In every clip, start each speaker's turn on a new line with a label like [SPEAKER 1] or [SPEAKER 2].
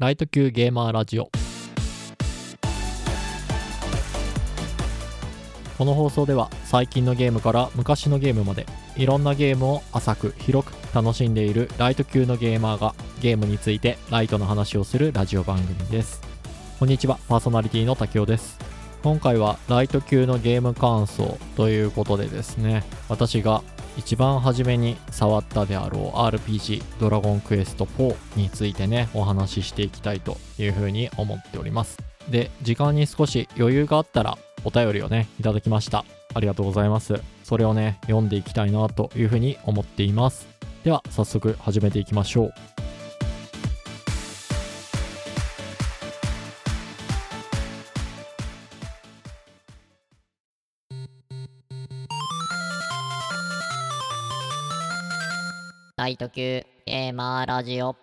[SPEAKER 1] ライト級ゲーマーラジオ。この放送では最近のゲームから昔のゲームまでいろんなゲームを浅く広く楽しんでいるライト級のゲーマーがゲームについてライトの話をするラジオ番組です。こんにちはパーソナリティの竹雄です。今回はライト級のゲーム感想ということでですね私が一番初めに触ったであろう RPG ドラゴンクエスト4についてねお話ししていきたいというふうに思っております。で時間に少し余裕があったらお便りをねいただきました。ありがとうございます。それをね読んでいきたいなというふうに思っています。では早速始めていきましょう。
[SPEAKER 2] ライト級ゲーマーラジオ。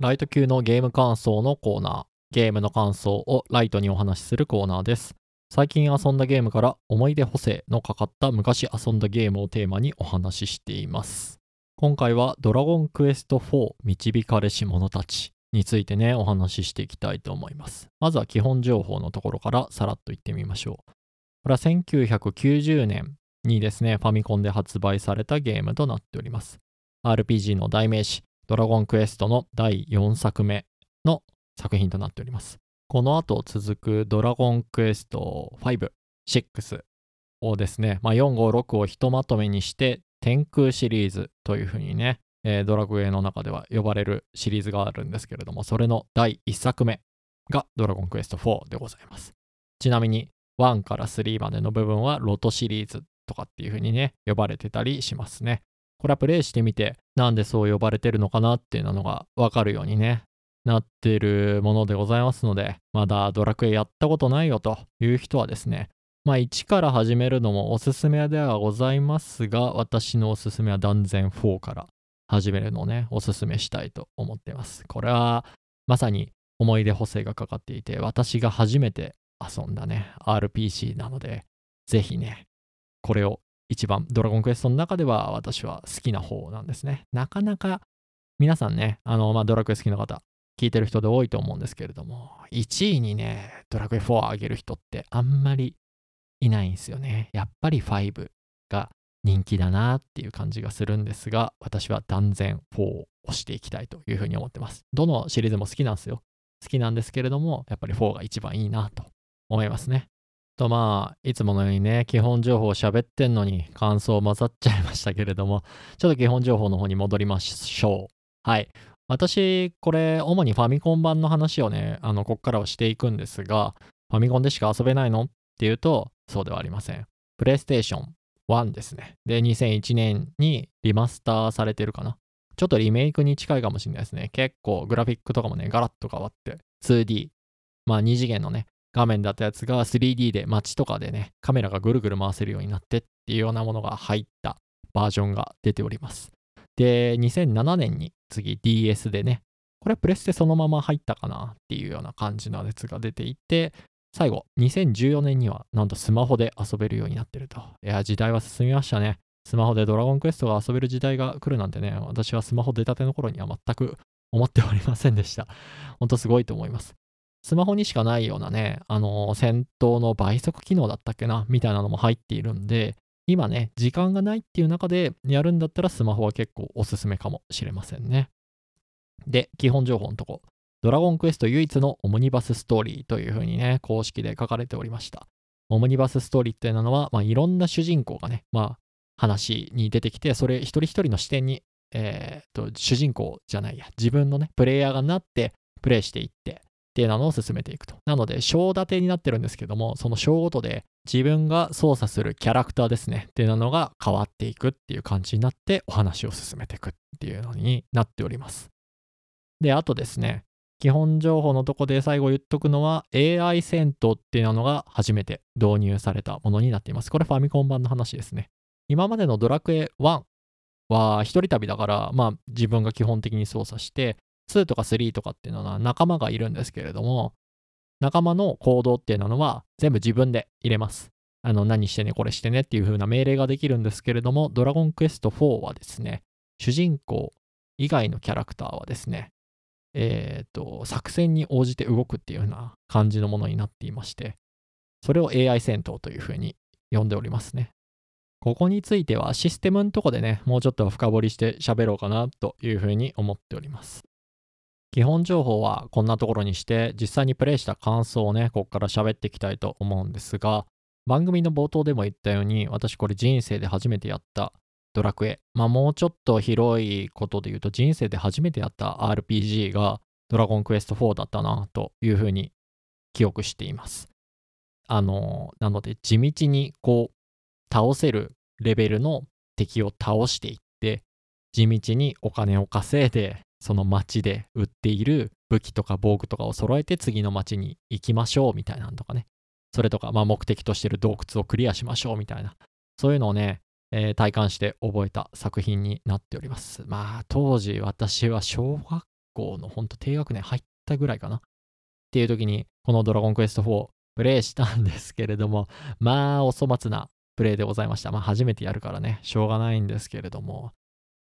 [SPEAKER 1] ライト級のゲーム感想のコーナー。ゲームの感想をライトにお話しするコーナーです。最近遊んだゲームから思い出補正のかかった昔遊んだゲームをテーマにお話ししています。今回はドラゴンクエスト4導かれし者たちについてねお話ししていきたいと思います。まずは基本情報のところからさらっと言ってみましょう。これは1990年にですねファミコンで発売されたゲームとなっております。RPG の代名詞ドラゴンクエストの第4作目の作品となっておりますこの後続くドラゴンクエスト5、6をですね、まあ、4、5、6をひとまとめにして天空シリーズというふうにね、えードラクエの中では呼ばれるシリーズがあるんですけれども、それの第1作目がドラゴンクエスト4でございます。ちなみに1から3までの部分はロトシリーズとかっていうふうにね、呼ばれてたりしますね。これはプレイしてみて、なんでそう呼ばれてるのかなっていうのがわかるようにね、なってるものでございますので、まだドラクエやったことないよという人はですね、まあ1から始めるのもおすすめではございますが、私のおすすめは断然4から始めるのをね、おすすめしたいと思っています。これはまさに思い出補正がかかっていて、私が初めて遊んだね、RPG なので、ぜひね、これを一番ドラゴンクエストの中では私は好きな方なんですね。なかなか皆さんね、あの、まあ、ドラクエ好きな方、聞いてる人で多いと思うんですけれども、1位にね、ドラクエ4を上げる人ってあんまりいないんですよね。やっぱり5が人気だなっていう感じがするんですが、私は断然4を押していきたいというふうに思ってます。どのシリーズも好きなんですよ。好きなんですけれども、やっぱり4が一番いいなと思いますね。とまあ、いつものようにね、基本情報を喋ってんのに感想混ざっちゃいましたけれども、ちょっと基本情報の方に戻りましょう。はい。私、これ、主にファミコン版の話をね、あの、こっからはしていくんですが、ファミコンでしか遊べないのっていうと、そうではありません。プレイステーション1ですね。で、2001年にリマスターされてるかな。ちょっとリメイクに近いかもしれないですね。結構グラフィックとかもね、ガラッと変わって、2D、まあ2次元のね、画面だったやつが 3D で街とかでね、カメラがぐるぐる回せるようになってっていうようなものが入ったバージョンが出ております。で、2007年に次 DS でね、これプレステそのまま入ったかなっていうような感じのやつが出ていて、最後、2014年にはなんとスマホで遊べるようになってると。いや、時代は進みましたね。スマホでドラゴンクエストが遊べる時代が来るなんてね、私はスマホ出たての頃には全く思っておりませんでした。ほんとすごいと思います。スマホにしかないようなね、あの戦闘の倍速機能だったっけな、みたいなのも入っているんで、今ね、時間がないっていう中でやるんだったらスマホは結構おすすめかもしれませんね。で、基本情報のとこ。ドラゴンクエスト唯一のオムニバスストーリーというふうにね、公式で書かれておりました。オムニバスストーリーっていうのは、まあ、いろんな主人公がね、まあ、話に出てきて、それ一人一人の視点に、えー、と、主人公じゃないや、自分のね、プレイヤーがなって、プレイしていって、っていうのを進めていくと。なので、章立てになってるんですけども、その章ごとで自分が操作するキャラクターですね、っていうのが変わっていくっていう感じになって、お話を進めていくっていうのになっております。で、あとですね、基本情報のとこで最後言っとくのは AI 戦闘っていうのが初めて導入されたものになっています。これファミコン版の話ですね。今までのドラクエ1は一人旅だから、まあ自分が基本的に操作して、2とか3とかっていうのは仲間がいるんですけれども、仲間の行動っていうのは全部自分で入れます。あの、何してね、これしてねっていう風な命令ができるんですけれども、ドラゴンクエスト4はですね、主人公以外のキャラクターはですね、えっ、と、作戦に応じて動くっていうような感じのものになっていまして、それを AI 戦闘というふうに呼んでおりますね。ここについてはシステムのとこでね、もうちょっと深掘りして喋ろうかなというふうに思っております。基本情報はこんなところにして、実際にプレイした感想をね、ここから喋っていきたいと思うんですが、番組の冒頭でも言ったように、私これ人生で初めてやったドラクエ。まあもうちょっと広いことで言うと、人生で初めてやった RPG がドラゴンクエスト4だったなというふうに記憶しています。あの、なので地道にこう、倒せるレベルの敵を倒していって、地道にお金を稼いで、その街で売っている武器とか防具とかを揃えて次の街に行きましょうみたいなのとかね。それとか、まあ、目的としてる洞窟をクリアしましょうみたいな。そういうのをね、えー体感して覚えた作品になっております。まあ、当時私は小学校のほんと低学年入ったぐらいかな。っていう時に、このドラゴンクエスト4プレイしたんですけれども、まあ、お粗末なプレイでございました。まあ、初めてやるからね、しょうがないんですけれども、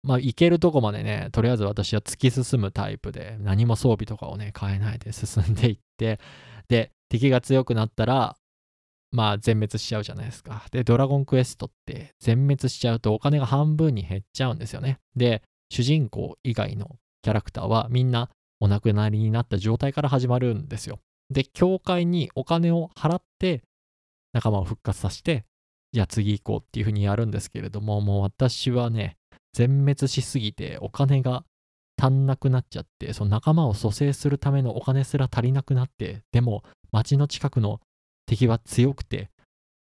[SPEAKER 1] まあ、行けるとこまでね、とりあえず私は突き進むタイプで、何も装備とかをね、変えないで進んでいって、で、敵が強くなったら、まあ、全滅しちゃうじゃないですか。で、ドラゴンクエストって全滅しちゃうとお金が半分に減っちゃうんですよね。で、主人公以外のキャラクターはみんなお亡くなりになった状態から始まるんですよ。で、教会にお金を払って仲間を復活させて、じゃあ次行こうっていうふうにやるんですけれども、もう私はね、全滅しすぎてお金が足んなくなっちゃって、その仲間を蘇生するためのお金すら足りなくなって、でも街の近くの敵は強くて、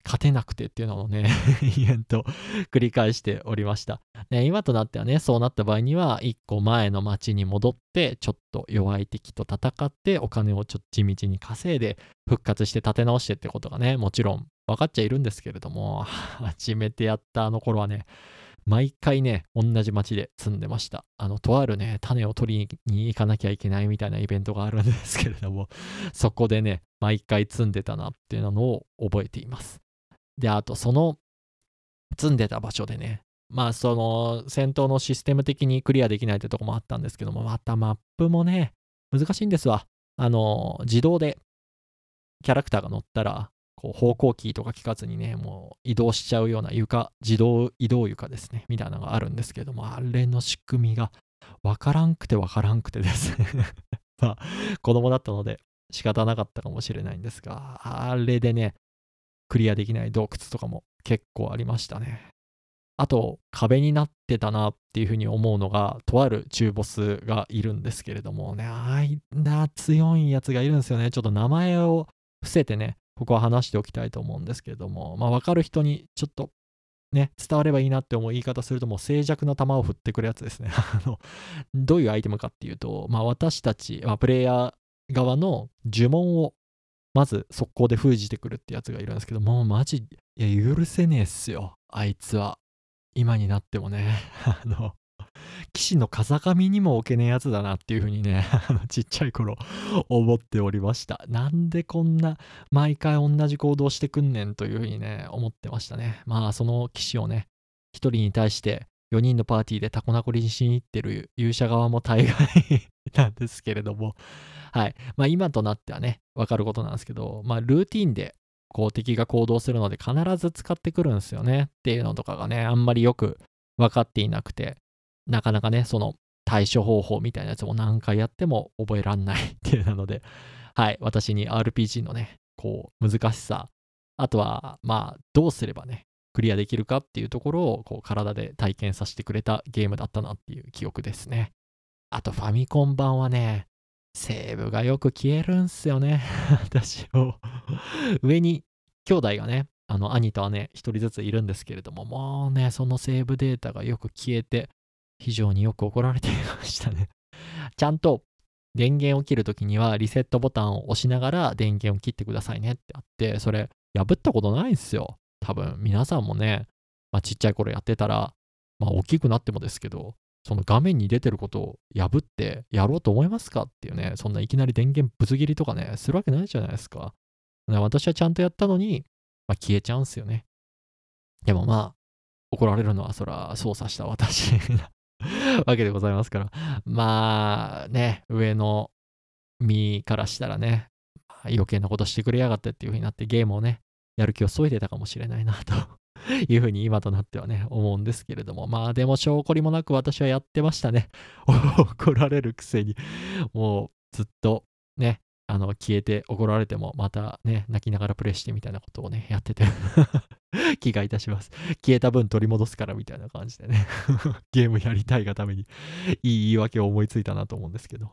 [SPEAKER 1] 勝てなくてっていうのをね、延々と繰り返しておりました。ね、今となってはね、そうなった場合には、一個前の町に戻って、ちょっと弱い敵と戦って、お金をちょっと地道に稼いで、復活して立て直してってことがね、もちろん分かっちゃいるんですけれども、初めてやったあの頃はね、毎回ね、同じ町で積んでました。あの、とあるね、種を取りに行かなきゃいけないみたいなイベントがあるんですけれども、そこでね、毎回積んでたなっていうのを覚えています。で、あと、その積んでた場所でね、まあ、その、戦闘のシステム的にクリアできないってとこもあったんですけども、またマップもね、難しいんですわ。あの、自動でキャラクターが乗ったら、こう方向キーとか聞かずにね、もう移動しちゃうような床、自動移動床ですね、みたいなのがあるんですけども、あれの仕組みがわからんくてわからんくてですね。まあ、子供だったので仕方なかったかもしれないんですが、あれでね、クリアできない洞窟とかも結構ありましたね。あと、壁になってたなっていうふうに思うのが、とある中ボスがいるんですけれどもね、あいな強いやつがいるんですよね。ちょっと名前を伏せてね、ここは話しておきたいと思うんですけれども、まあ、分かる人にちょっとね、伝わればいいなって思う言い方すると、もう静寂の球を振ってくるやつですね。あの、どういうアイテムかっていうと、まあ、私たち、まあ、プレイヤー側の呪文をまず速攻で封じてくるってやつがいるんですけど、もうマジ、いや、許せねえっすよ、あいつは。今になってもね、あの、騎士の風上にも置けねえやつだなっていうふうにね、ちっちゃい頃 思っておりました。なんでこんな毎回同じ行動してくんねんというふうにね、思ってましたね。まあ、その騎士をね、一人に対して4人のパーティーでタコナコリにしに行ってる勇者側も大概 なんですけれども、はい。まあ、今となってはね、わかることなんですけど、まあ、ルーティンでこう敵が行動するので必ず使ってくるんですよねっていうのとかがね、あんまりよく分かっていなくて、なかなかね、その対処方法みたいなやつも何回やっても覚えらんない っていうなので、はい、私に RPG のね、こう、難しさ、あとは、まあ、どうすればね、クリアできるかっていうところを、こう、体で体験させてくれたゲームだったなっていう記憶ですね。あと、ファミコン版はね、セーブがよく消えるんすよね。私も。上に兄弟がね、あの兄と姉一人ずついるんですけれども、もうね、そのセーブデータがよく消えて、非常によく怒られていましたね。ちゃんと電源を切るときにはリセットボタンを押しながら電源を切ってくださいねってあって、それ破ったことないんですよ。多分皆さんもね、まあ、ちっちゃい頃やってたら、まあ大きくなってもですけど、その画面に出てることを破ってやろうと思いますかっていうね、そんないきなり電源ぶつ切りとかね、するわけないじゃないですか。ね私はちゃんとやったのに、まあ、消えちゃうんすよね。でもまあ、怒られるのはそら操作した私 わけでございますから。まあね、上の身からしたらね、余計なことしてくれやがってっていう風になってゲームをね、やる気を削いでたかもしれないなと いうふうに今となってはね、思うんですけれども。まあでも証拠りもなく私はやってましたね。怒られるくせに。もうずっとね、あの、消えて怒られても、またね、泣きながらプレイしてみたいなことをね、やってて 気がいたします。消えた分取り戻すからみたいな感じでね ゲームやりたいがためにいい言い訳を思いついたなと思うんですけど。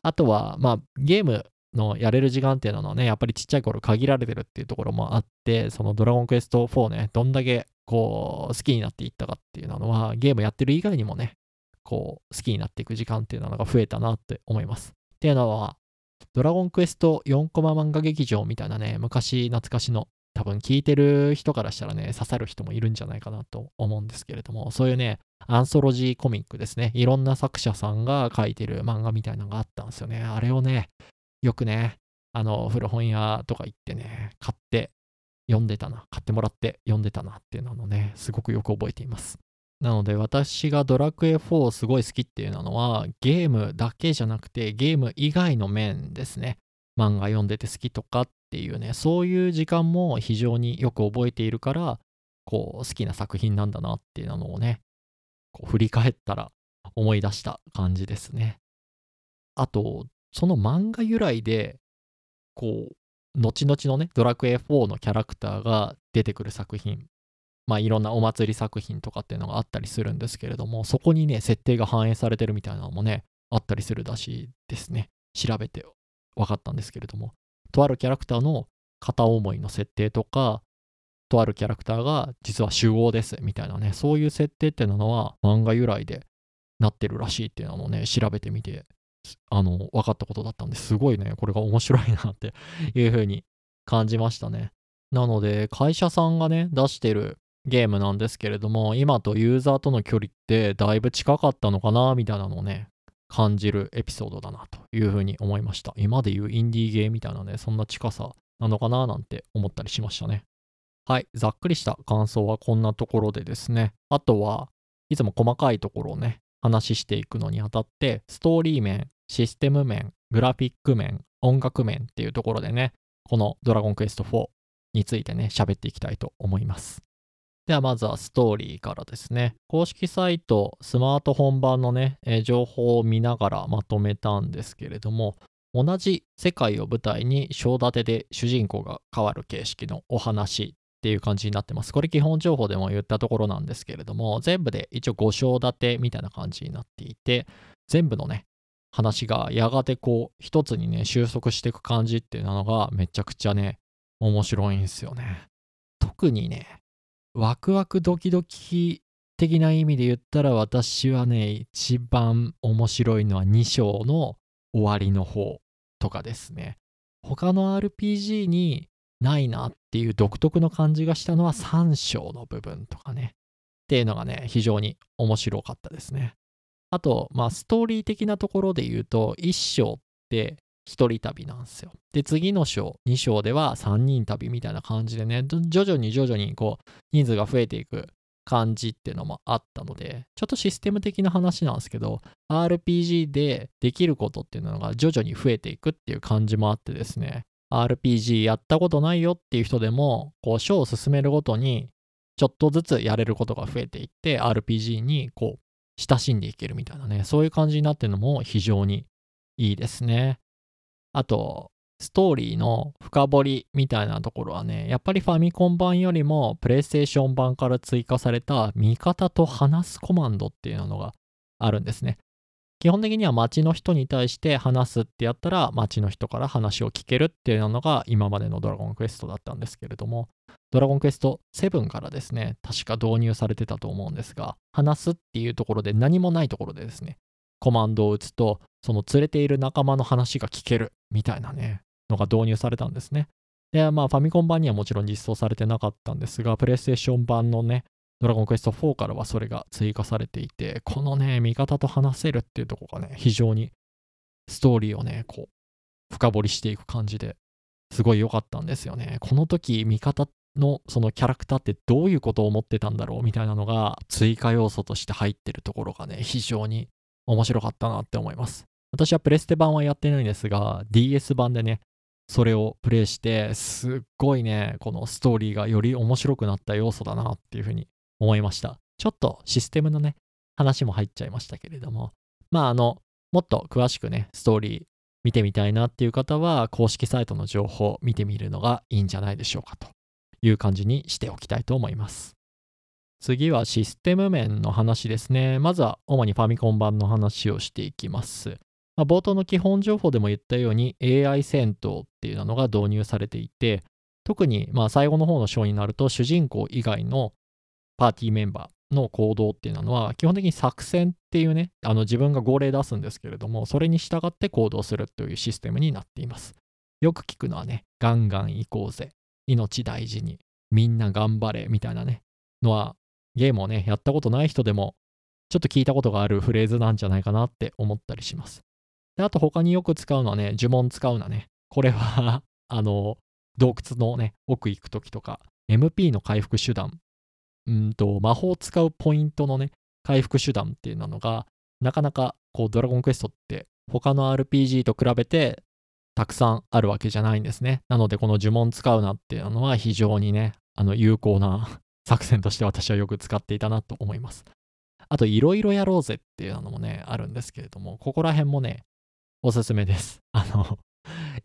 [SPEAKER 1] あとは、まあ、ゲームのやれる時間っていうのはね、やっぱりちっちゃい頃限られてるっていうところもあって、そのドラゴンクエスト4ね、どんだけこう好きになっていったかっていうのは、ゲームやってる以外にもね、こう好きになっていく時間っていうのが増えたなって思います。っていうのは、ドラゴンクエスト4コマ漫画劇場みたいなね、昔懐かしの多分聞いてる人からしたらね、刺さる人もいるんじゃないかなと思うんですけれども、そういうね、アンソロジーコミックですね。いろんな作者さんが書いてる漫画みたいなのがあったんですよね。あれをね、よくね、あの、古本屋とか行ってね、買って読んでたな、買ってもらって読んでたなっていうのをね、すごくよく覚えています。なので私がドラクエ4をすごい好きっていうのはゲームだけじゃなくてゲーム以外の面ですね。漫画読んでて好きとかっていうね、そういう時間も非常によく覚えているから、こう好きな作品なんだなっていうのをね、こう振り返ったら思い出した感じですね。あと、その漫画由来で、こう、後々のね、ドラクエ4のキャラクターが出てくる作品、まあいろんなお祭り作品とかっていうのがあったりするんですけれども、そこにね、設定が反映されてるみたいなのもね、あったりするらしいですね。調べて分かったんですけれども、とあるキャラクターの片思いの設定とか、とあるキャラクターが実は主語ですみたいなね、そういう設定っていうのは漫画由来でなってるらしいっていうのをね、調べてみて、あの、分かったことだったんですごいね、これが面白いなっていうふうに感じましたね。なので、会社さんがね、出してるゲームなんですけれども、今とユーザーとの距離ってだいぶ近かったのかな、みたいなのをね、感じるエピソードだなというふうに思いました。今でいうインディーゲーみたいなね、そんな近さなのかななんて思ったりしましたね。はい、ざっくりした感想はこんなところでですね、あとはいつも細かいところをね、話していくのにあたって、ストーリー面、システム面、グラフィック面、音楽面っていうところでね、このドラゴンクエスト4についてね、喋っていきたいと思います。ではまずはストーリーからですね。公式サイト、スマートフォン版のね、えー、情報を見ながらまとめたんですけれども、同じ世界を舞台に章立てで主人公が変わる形式のお話っていう感じになってます。これ基本情報でも言ったところなんですけれども、全部で一応5章立てみたいな感じになっていて、全部のね、話がやがてこう一つにね収束していく感じっていうのがめちゃくちゃね面白いんですよね。特にねワクワクドキドキ的な意味で言ったら私はね、一番面白いのは2章の終わりの方とかですね。他の RPG にないなっていう独特の感じがしたのは3章の部分とかね。っていうのがね、非常に面白かったですね。あと、まあ、ストーリー的なところで言うと、1章って一人旅なんですよ。で、次の章、2章では3人旅みたいな感じでね、徐々に徐々にこう、人数が増えていく感じっていうのもあったので、ちょっとシステム的な話なんですけど、RPG でできることっていうのが徐々に増えていくっていう感じもあってですね、RPG やったことないよっていう人でも、こう、章を進めるごとに、ちょっとずつやれることが増えていって、RPG にこう、親しんでいけるみたいなね、そういう感じになってるのも非常にいいですね。あと、ストーリーの深掘りみたいなところはね、やっぱりファミコン版よりもプレイステーション版から追加された味方と話すコマンドっていうのがあるんですね。基本的には街の人に対して話すってやったら街の人から話を聞けるっていうのが今までのドラゴンクエストだったんですけれども、ドラゴンクエスト7からですね、確か導入されてたと思うんですが、話すっていうところで何もないところでですね、コマンドを打つと、その連れている仲間の話が聞けるみたいなね、のが導入されたんですね。で、まあ、ファミコン版にはもちろん実装されてなかったんですが、プレイステーション版のね、ドラゴンクエスト4からはそれが追加されていて、このね、味方と話せるっていうとこがね、非常にストーリーをね、こう、深掘りしていく感じですごい良かったんですよね。この時、味方のそのキャラクターってどういうことを思ってたんだろうみたいなのが追加要素として入ってるところがね、非常に面白かったなって思います。私はプレステ版はやってないんですが、DS 版でね、それをプレイして、すっごいね、このストーリーがより面白くなった要素だなっていうふうに思いました。ちょっとシステムのね、話も入っちゃいましたけれども、まああの、もっと詳しくね、ストーリー見てみたいなっていう方は、公式サイトの情報を見てみるのがいいんじゃないでしょうかという感じにしておきたいと思います。次はシステム面の話ですね。まずは主にファミコン版の話をしていきます。まあ、冒頭の基本情報でも言ったように AI 戦闘っていうのが導入されていて、特にまあ最後の方の章になると主人公以外のパーティーメンバーの行動っていうのは基本的に作戦っていうね、あの自分が号令出すんですけれども、それに従って行動するというシステムになっています。よく聞くのはね、ガンガン行こうぜ、命大事に、みんな頑張れみたいなね、のはゲームをね、やったことない人でもちょっと聞いたことがあるフレーズなんじゃないかなって思ったりします。で、あと他によく使うのはね、呪文使うなね。これは あの、洞窟のね、奥行くときとか、MP の回復手段、うんと、魔法を使うポイントのね、回復手段っていうのが、なかなかこう、ドラゴンクエストって他の RPG と比べてたくさんあるわけじゃないんですね。なので、この呪文使うなっていうのは非常にね、あの、有効な作戦として私はよく使っていたなと思います。あと、いろいろやろうぜっていうのもね、あるんですけれども、ここら辺もね、おすすめです。あの、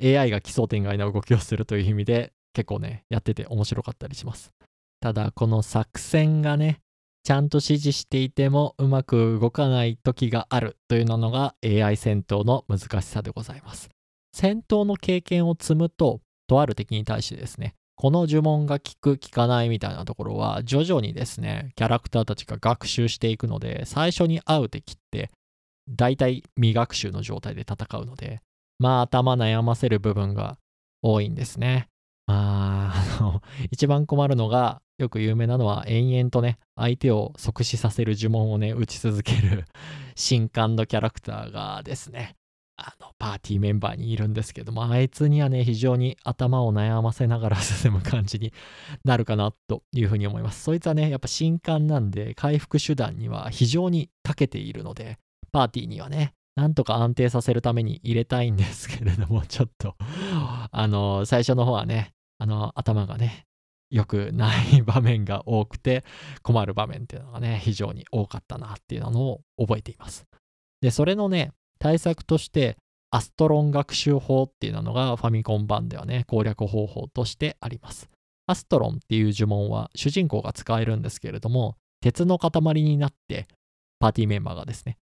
[SPEAKER 1] AI が奇想天外な動きをするという意味で結構ね、やってて面白かったりします。ただ、この作戦がね、ちゃんと指示していてもうまく動かない時があるというのが AI 戦闘の難しさでございます。戦闘の経験を積むと、とある敵に対してですね、この呪文が効く効かないみたいなところは徐々にですね、キャラクターたちが学習していくので、最初に会う敵って大体未学習の状態で戦うので、まあ頭悩ませる部分が多いんですね。まあ、あの、一番困るのが、よく有名なのは、延々とね、相手を即死させる呪文をね、打ち続ける新刊のキャラクターがですね、あの、パーティーメンバーにいるんですけども、あいつにはね、非常に頭を悩ませながら進む感じになるかな、というふうに思います。そいつはね、やっぱ新刊なんで、回復手段には非常に長けているので、パーティーにはね、なんとか安定させるために入れたいんですけれども、ちょっと、あの、最初の方はね、あの、頭がね、良くない場面が多くて、困る場面っていうのがね、非常に多かったなっていうのを覚えています。で、それのね、対策として、アストロン学習法っていうのがファミコン版ではね、攻略方法としてあります。アストロンっていう呪文は主人公が使えるんですけれども、鉄の塊になって、パーティーメンバーがですね、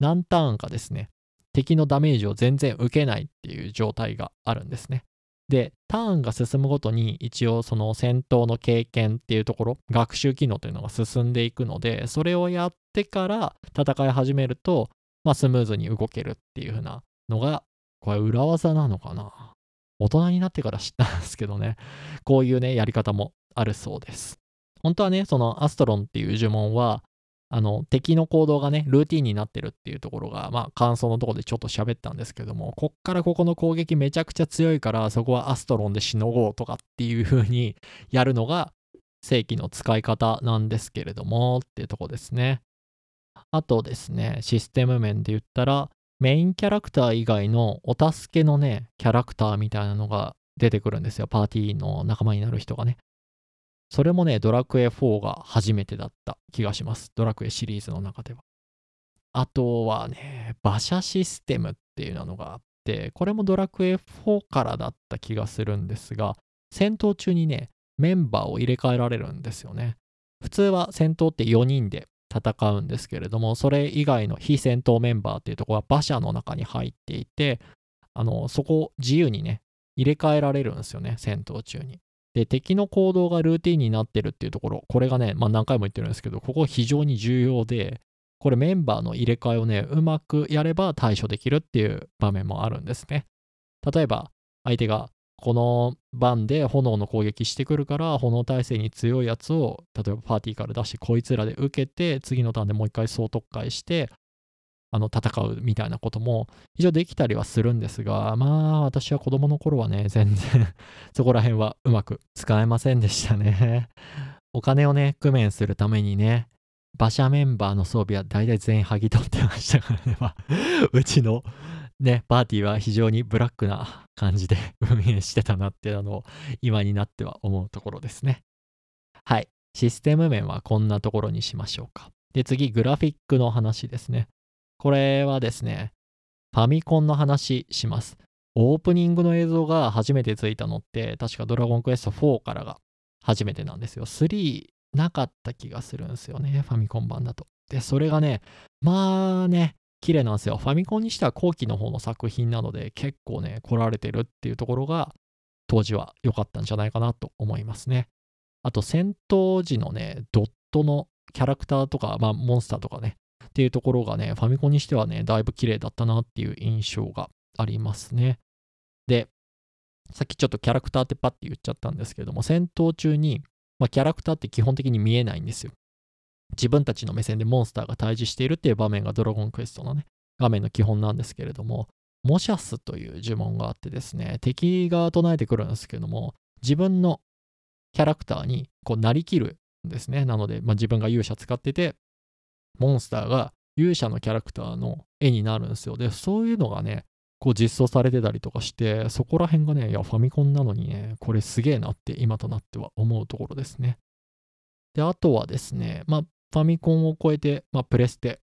[SPEAKER 1] 何ターンかですね、敵のダメージを全然受けないっていう状態があるんですね。で、ターンが進むごとに一応その戦闘の経験っていうところ、学習機能というのが進んでいくので、それをやってから戦い始めると、まあスムーズに動けるっていう風なのが、これ裏技なのかな？大人になってから知ったんですけどね、こういうね、やり方もあるそうです。本当はね、そのアストロンっていう呪文は、あの、敵の行動がね、ルーティンになってるっていうところが、まあ、感想のところでちょっと喋ったんですけども、こっからここの攻撃めちゃくちゃ強いから、そこはアストロンでしのごうとかっていう風にやるのが、正規の使い方なんですけれども、っていうとこですね。あとですね、システム面で言ったら、メインキャラクター以外のお助けのね、キャラクターみたいなのが出てくるんですよ。パーティーの仲間になる人がね。それもね、ドラクエ4が初めてだった気がします。ドラクエシリーズの中では。あとはね、馬車システムっていうのがあって、これもドラクエ4からだった気がするんですが、戦闘中にね、メンバーを入れ替えられるんですよね。普通は戦闘って4人で戦うんですけれども、それ以外の非戦闘メンバーっていうところは馬車の中に入っていて、あの、そこを自由にね、入れ替えられるんですよね、戦闘中に。で、敵の行動がルーティンになってるっていうところ、これがね、まあ何回も言ってるんですけど、ここ非常に重要で、これメンバーの入れ替えをね、うまくやれば対処できるっていう場面もあるんですね。例えば、相手がこの番で炎の攻撃してくるから、炎耐性に強いやつを、例えばパーティーから出して、こいつらで受けて、次のターンでもう一回総特会して、あの戦うみたいなことも一応できたりはするんですが、まあ私は子供の頃はね、全然 そこら辺はうまく使えませんでしたね。お金をね、工面するためにね、馬車メンバーの装備は大体全員剥ぎ取ってましたからね、まあ、うちのね、パーティーは非常にブラックな感じで 運営してたなっていうのを今になっては思うところですね。はい。システム面はこんなところにしましょうか。で、次、グラフィックの話ですね。これはですね、ファミコンの話します。オープニングの映像が初めてついたのって、確かドラゴンクエスト4からが初めてなんですよ。3なかった気がするんですよね、ファミコン版だと。で、それがね、まあね、綺麗なんですよ。ファミコンにしては後期の方の作品なので、結構ね、来られてるっていうところが、当時は良かったんじゃないかなと思いますね。あと、戦闘時のね、ドットのキャラクターとか、まあ、モンスターとかね、っていうところがね、ファミコンにしてはね、だいぶ綺麗だったなっていう印象がありますね。で、さっきちょっとキャラクターってパッて言っちゃったんですけれども、戦闘中に、まあ、キャラクターって基本的に見えないんですよ。自分たちの目線でモンスターが対峙しているっていう場面がドラゴンクエストのね、画面の基本なんですけれども、モシャスという呪文があってですね、敵が唱えてくるんですけども、自分のキャラクターにこうなりきるんですね。なので、まあ、自分が勇者使ってて、モンスターが勇者のキャラクターの絵になるんですよ。で、そういうのがね、こう実装されてたりとかして、そこら辺がね、いや、ファミコンなのにね、これすげえなって今となっては思うところですね。で、あとはですね、まあ、ファミコンを超えて、まあ、プレステ、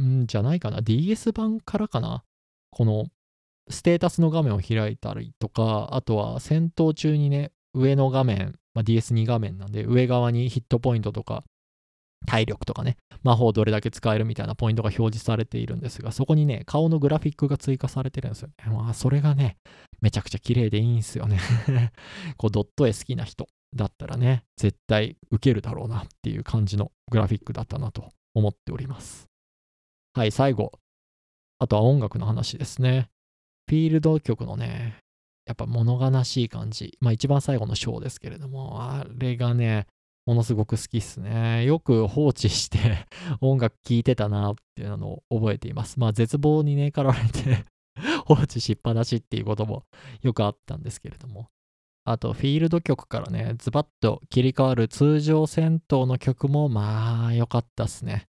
[SPEAKER 1] んじゃないかな、DS 版からかな、このステータスの画面を開いたりとか、あとは戦闘中にね、上の画面、まあ、DS2 画面なんで、上側にヒットポイントとか、体力とかね、魔法どれだけ使えるみたいなポイントが表示されているんですが、そこにね、顔のグラフィックが追加されてるんですよね。まあ、それがね、めちゃくちゃ綺麗でいいんですよね。こう、ドット絵好きな人。だったらね、絶対受けるだろうなっていう感じのグラフィックだったなと思っております。はい、最後。あとは音楽の話ですね。フィールド曲のね、やっぱ物悲しい感じ。まあ一番最後のショーですけれども、あれがね、ものすごく好きっすね。よく放置して音楽聴いてたなっていうのを覚えています。まあ絶望にね、かられて放置しっぱなしっていうこともよくあったんですけれども。あと、フィールド曲からね、ズバッと切り替わる通常戦闘の曲もまあ良かったっすね。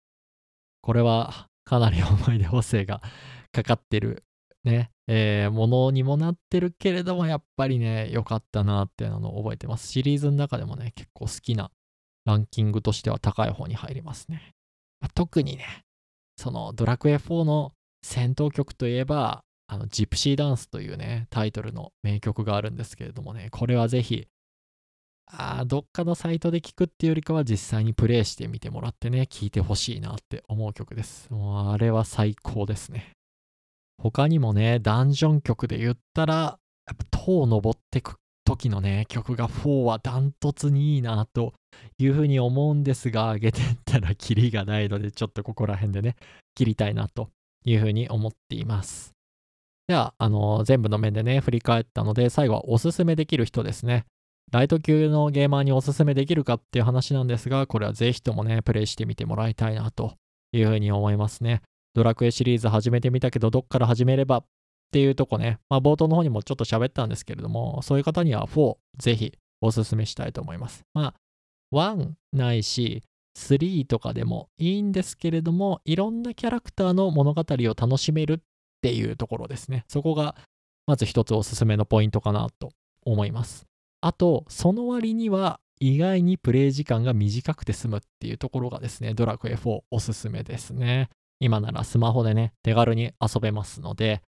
[SPEAKER 1] これはかなり思い出補正が かかってるね、えー、ものにもなってるけれども、やっぱりね、良かったなっていうのを覚えてます。シリーズの中でもね、結構好きなランキングとしては高い方に入りますね。まあ、特にね、そのドラクエ4の戦闘曲といえば、あの、ジプシーダンスというね、タイトルの名曲があるんですけれどもね、これはぜひ、あどっかのサイトで聴くっていうよりかは実際にプレイしてみてもらってね、聴いてほしいなって思う曲です。もうあれは最高ですね。他にもね、ダンジョン曲で言ったら、やっぱ塔を登ってく時のね、曲が4はダントツにいいなというふうに思うんですが、上げてったらキリがないので、ちょっとここら辺でね、切りたいなというふうに思っています。では、あの、全部の面でね、振り返ったので、最後はおすすめできる人ですね。ライト級のゲーマーにおすすめできるかっていう話なんですが、これはぜひともね、プレイしてみてもらいたいなというふうに思いますね。ドラクエシリーズ始めてみたけど、どっから始めればっていうとこね、まあ冒頭の方にもちょっと喋ったんですけれども、そういう方には4、ぜひおすすめしたいと思います。まあ、1ないし、3とかでもいいんですけれども、いろんなキャラクターの物語を楽しめるっっていうところですね。そこが、まず一つおすすめのポイントかなと思います。あと、その割には、意外にプレイ時間が短くて済むっていうところがですね、ドラクエ4おすすめですね。今ならスマホでね、手軽に遊べますので、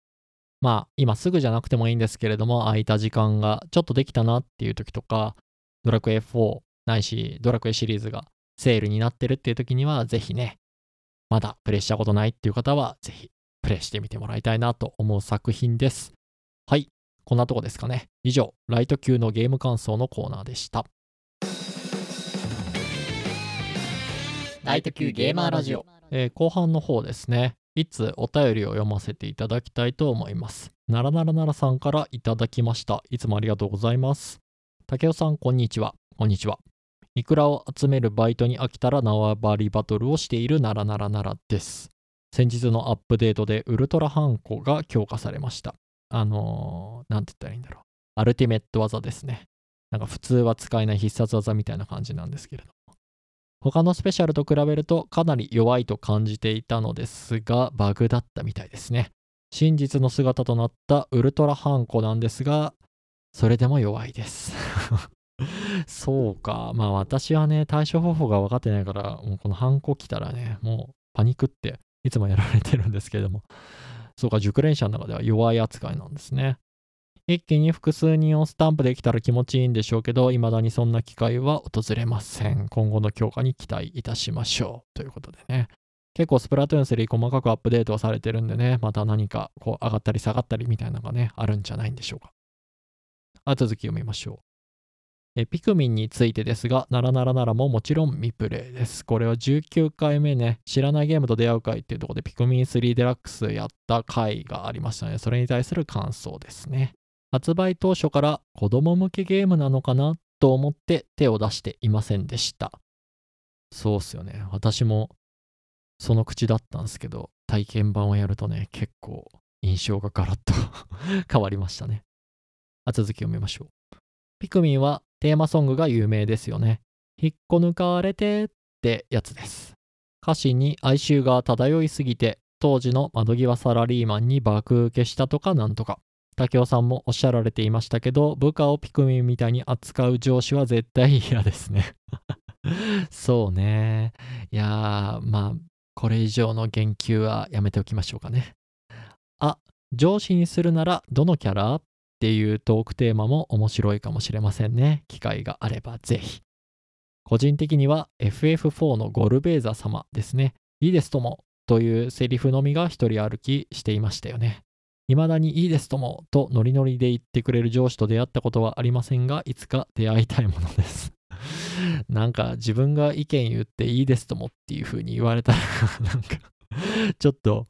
[SPEAKER 1] まあ、今すぐじゃなくてもいいんですけれども、空いた時間がちょっとできたなっていう時とか、ドラクエ4ないし、ドラクエシリーズがセールになってるっていう時には、ぜひね、まだプレイしたことないっていう方は、ぜひプレイしてみてもらいたいなと思う作品です。はい、こんなとこですかね。以上、ライト級のゲーム感想のコーナーでした。
[SPEAKER 2] ライト級ゲーマーラジオ。
[SPEAKER 1] えー、後半の方ですね。いつお便りを読ませていただきたいと思います。ならならならさんからいただきました。いつもありがとうございます。竹雄さん、こんにちは。こんにちは。イクラを集めるバイトに飽きたら縄張りバトルをしているならならならです。先日のアップデートでウルトラハンコが強化されました。あのー、なんて言ったらいいんだろう。アルティメット技ですね。なんか普通は使えない必殺技みたいな感じなんですけれども。他のスペシャルと比べるとかなり弱いと感じていたのですが、バグだったみたいですね。真実の姿となったウルトラハンコなんですが、それでも弱いです。そうか。まあ私はね、対処方法が分かってないから、もうこのハンコ来たらね、もうパニックっていつもやられてるんですけれども、そうか、熟練者の中では弱い扱いなんですね。一気に複数人をスタンプできたら気持ちいいんでしょうけど、未だにそんな機会は訪れません。今後の強化に期待いたしましょう。ということでね。結構スプラトゥーン3細かくアップデートされてるんでね、また何かこう上がったり下がったりみたいなのがね、あるんじゃないんでしょうか。あ、続き読みましょう。えピクミンについてですが、ならならならももちろん未プレイです。これは19回目ね、知らないゲームと出会う会っていうところでピクミン3デラックスやった回がありましたので、それに対する感想ですね。発売当初から子供向けゲームなのかなと思って手を出していませんでした。そうっすよね。私もその口だったんですけど、体験版をやるとね、結構印象がガラッと 変わりましたね。あ、続き読みましょう。ピクミンはテーマソングが有名ですよね。引っこ抜かれてってやつです。歌詞に哀愁が漂いすぎて、当時の窓際サラリーマンに爆受けしたとかなんとか。竹雄さんもおっしゃられていましたけど、部下をピクミンみたいに扱う上司は絶対嫌ですね。そうね。いやー、まあ、これ以上の言及はやめておきましょうかね。あ、上司にするならどのキャラ？っていうトークテーマも面白いかもしれませんね。機会があればぜひ。個人的には FF4 のゴルベーザ様ですね。いいですともというセリフのみが一人歩きしていましたよね。未だにいいですともとノリノリで言ってくれる上司と出会ったことはありませんが、いつか出会いたいものです。なんか自分が意見言っていいですともっていう風に言われたら、なんかちょっと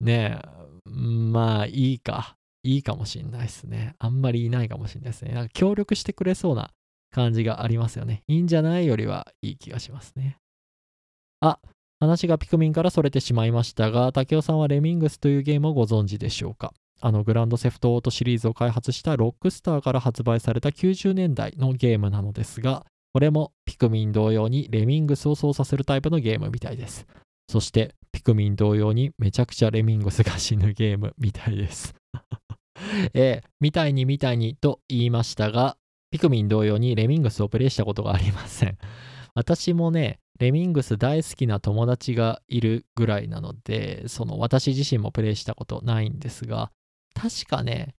[SPEAKER 1] ねえ、まあいいか。いいかもしんないですね。あんまりいないかもしんないですね。なんか協力してくれそうな感じがありますよね。いいんじゃないよりはいい気がしますね。あ、話がピクミンからそれてしまいましたが、竹雄さんはレミングスというゲームをご存知でしょうか？あのグランドセフトオートシリーズを開発したロックスターから発売された90年代のゲームなのですが、これもピクミン同様にレミングスを操作するタイプのゲームみたいです。そしてピクミン同様にめちゃくちゃレミングスが死ぬゲームみたいです。えー、みたいにみたいにと言いましたが、ピクミン同様にレミングスをプレイしたことがありません。私もね、レミングス大好きな友達がいるぐらいなので、その私自身もプレイしたことないんですが、確かね、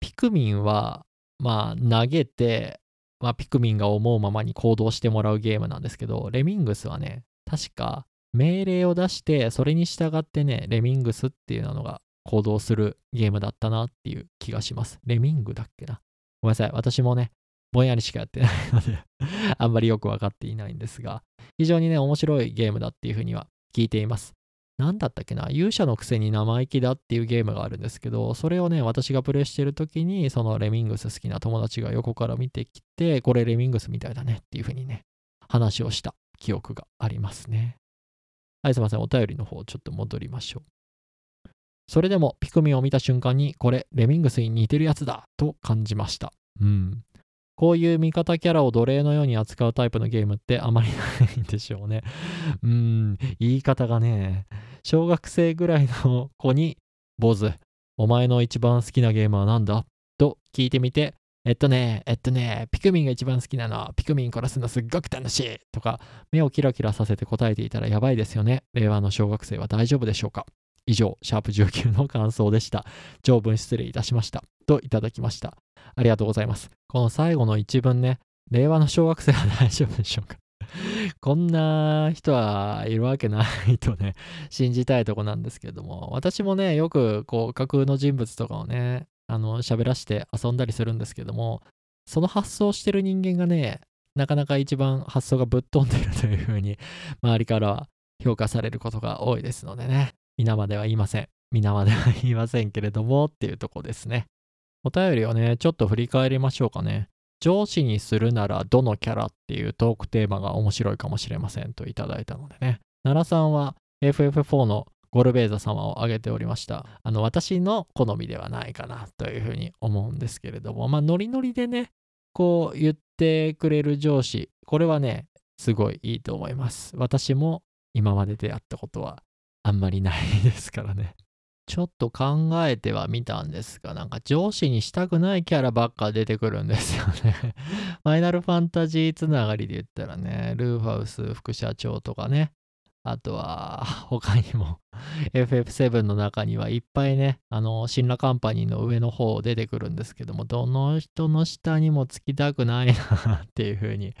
[SPEAKER 1] ピクミンは、まあ投げて、まあ、ピクミンが思うままに行動してもらうゲームなんですけど、レミングスはね、確か命令を出して、それに従ってね、レミングスっていうのが行動するゲームだったなっていう気がします。レミングだっけなごめんなさい。私もね、ぼんやりしかやってないので あんまりよくわかっていないんですが、非常にね、面白いゲームだっていうふうには聞いています。なんだったっけな勇者のくせに生意気だっていうゲームがあるんですけど、それをね、私がプレイしてる時に、そのレミングス好きな友達が横から見てきて、これレミングスみたいだねっていうふうにね、話をした記憶がありますね。はい、すいません。お便りの方ちょっと戻りましょう。それでもピクミンを見た瞬間に、これレミングスに似てるやつだと感じました。うん。こういう味方キャラを奴隷のように扱うタイプのゲームってあまりないんでしょうね。うん、言い方がね、小学生ぐらいの子に、坊主、お前の一番好きなゲームは何だ？と聞いてみて、えっとね、えっとね、ピクミンが一番好きなの、ピクミン殺すのすっごく楽しいとか、目をキラキラさせて答えていたらやばいですよね。令和の小学生は大丈夫でしょうか以上、シャープ19の感想でした。長文失礼いたしました。といただきました。ありがとうございます。この最後の一文ね、令和の小学生は大丈夫でしょうか？こんな人はいるわけないとね、信じたいとこなんですけれども、私もね、よくこう架空の人物とかをね、あの喋らして遊んだりするんですけども、その発想してる人間がね、なかなか一番発想がぶっ飛んでるというふうに、周りからは評価されることが多いですのでね、皆までは言いません。皆までは言いませんけれどもっていうとこですね。お便りをね、ちょっと振り返りましょうかね。上司にするならどのキャラっていうトークテーマが面白いかもしれませんといただいたのでね。奈良さんは FF4 のゴルベーザ様を挙げておりました。あの、私の好みではないかなというふうに思うんですけれども、まあ、ノリノリでね、こう言ってくれる上司、これはね、すごいいいと思います。私も今まで出会ったことはあんまりないですからね。ちょっと考えてはみたんですが、なんか上司にしたくないキャラばっか出てくるんですよね。ファイナルファンタジーつながりで言ったらね、ルーファウス副社長とかね、あとは他にも FF7 の中にはいっぱいね、あの、シンラカンパニーの上の方出てくるんですけども、どの人の下にもつきたくないなっていう風に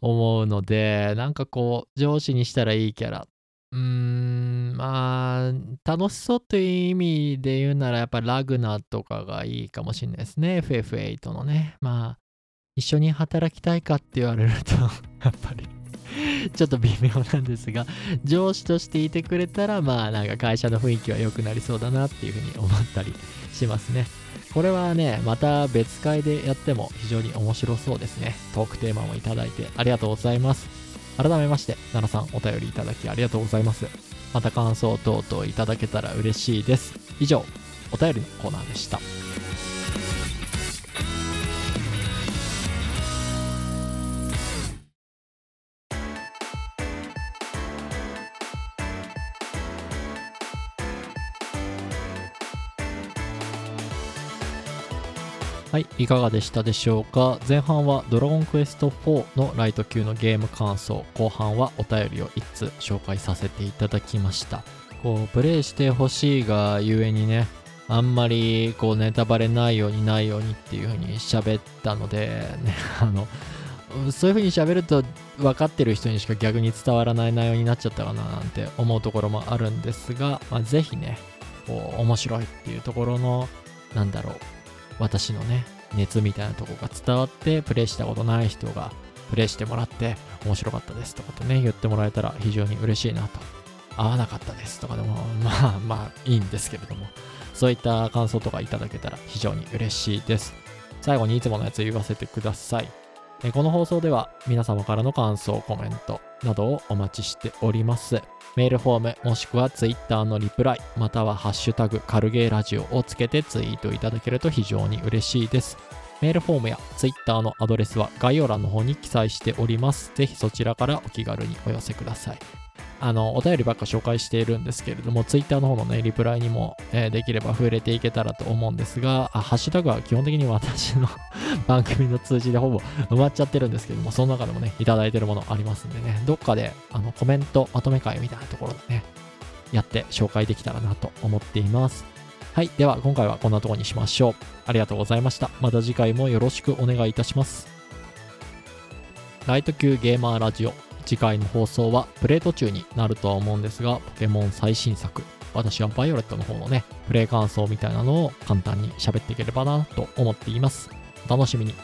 [SPEAKER 1] 思うので、なんかこう、上司にしたらいいキャラ。うーん、まあ、楽しそうという意味で言うなら、やっぱラグナとかがいいかもしれないですね。FF8 のね。まあ、一緒に働きたいかって言われると、やっぱりちょっと微妙なんですが、上司としていてくれたら、まあなんか会社の雰囲気は良くなりそうだなっていうふうに思ったりしますね。これはね、また別会でやっても非常に面白そうですね。トークテーマもいただいてありがとうございます。改めまして、奈良さんお便りいただきありがとうございます。また感想等々いただけたら嬉しいです。以上、お便りのコーナーでした。はい、いかがでしたでしょうか？前半はドラゴンクエスト4のライト級のゲーム感想、後半はお便りを1つ紹介させていただきました。こう、プレイしてほしいがゆえにね、あんまりこうネタバレないようにないようにっていう風に喋ったので、ね、あの、そういう風に喋ると分かってる人にしか逆に伝わらない内容になっちゃったかななんて思うところもあるんですが、まあ、ぜひね、こう、面白いっていうところの、なんだろう、私のね、熱みたいなとこが伝わって、プレイしたことない人がプレイしてもらって、面白かったですとかとね、言ってもらえたら非常に嬉しいなと。合わなかったですとかでも、まあまあいいんですけれども、そういった感想とかいただけたら非常に嬉しいです。最後にいつものやつ言わせてください。この放送では皆様からの感想、コメントなどをお待ちしております。メールフォームもしくは Twitter のリプライまたはハッシュタグカルゲーラジオをつけてツイートいただけると非常に嬉しいです。メールフォームや Twitter のアドレスは概要欄の方に記載しております。ぜひそちらからお気軽にお寄せください。あの、お便りばっか紹介しているんですけれども、Twitter の方のね、リプライにも、えーできれば触れていけたらと思うんですが、あハッシュタグは基本的に私の 番組の通知でほぼ埋まっちゃってるんですけども、その中でもね、いただいてるものありますんでね、どっかであのコメントまとめ会みたいなところでね、やって紹介できたらなと思っています。はい。では、今回はこんなとこにしましょう。ありがとうございました。また次回もよろしくお願いいたします。ライト級ゲーマーラジオ。次回の放送はプレイ途中になるとは思うんですが、ポケモン最新作。私はバイオレットの方のね、プレイ感想みたいなのを簡単に喋っていければなと思っています。お楽しみに。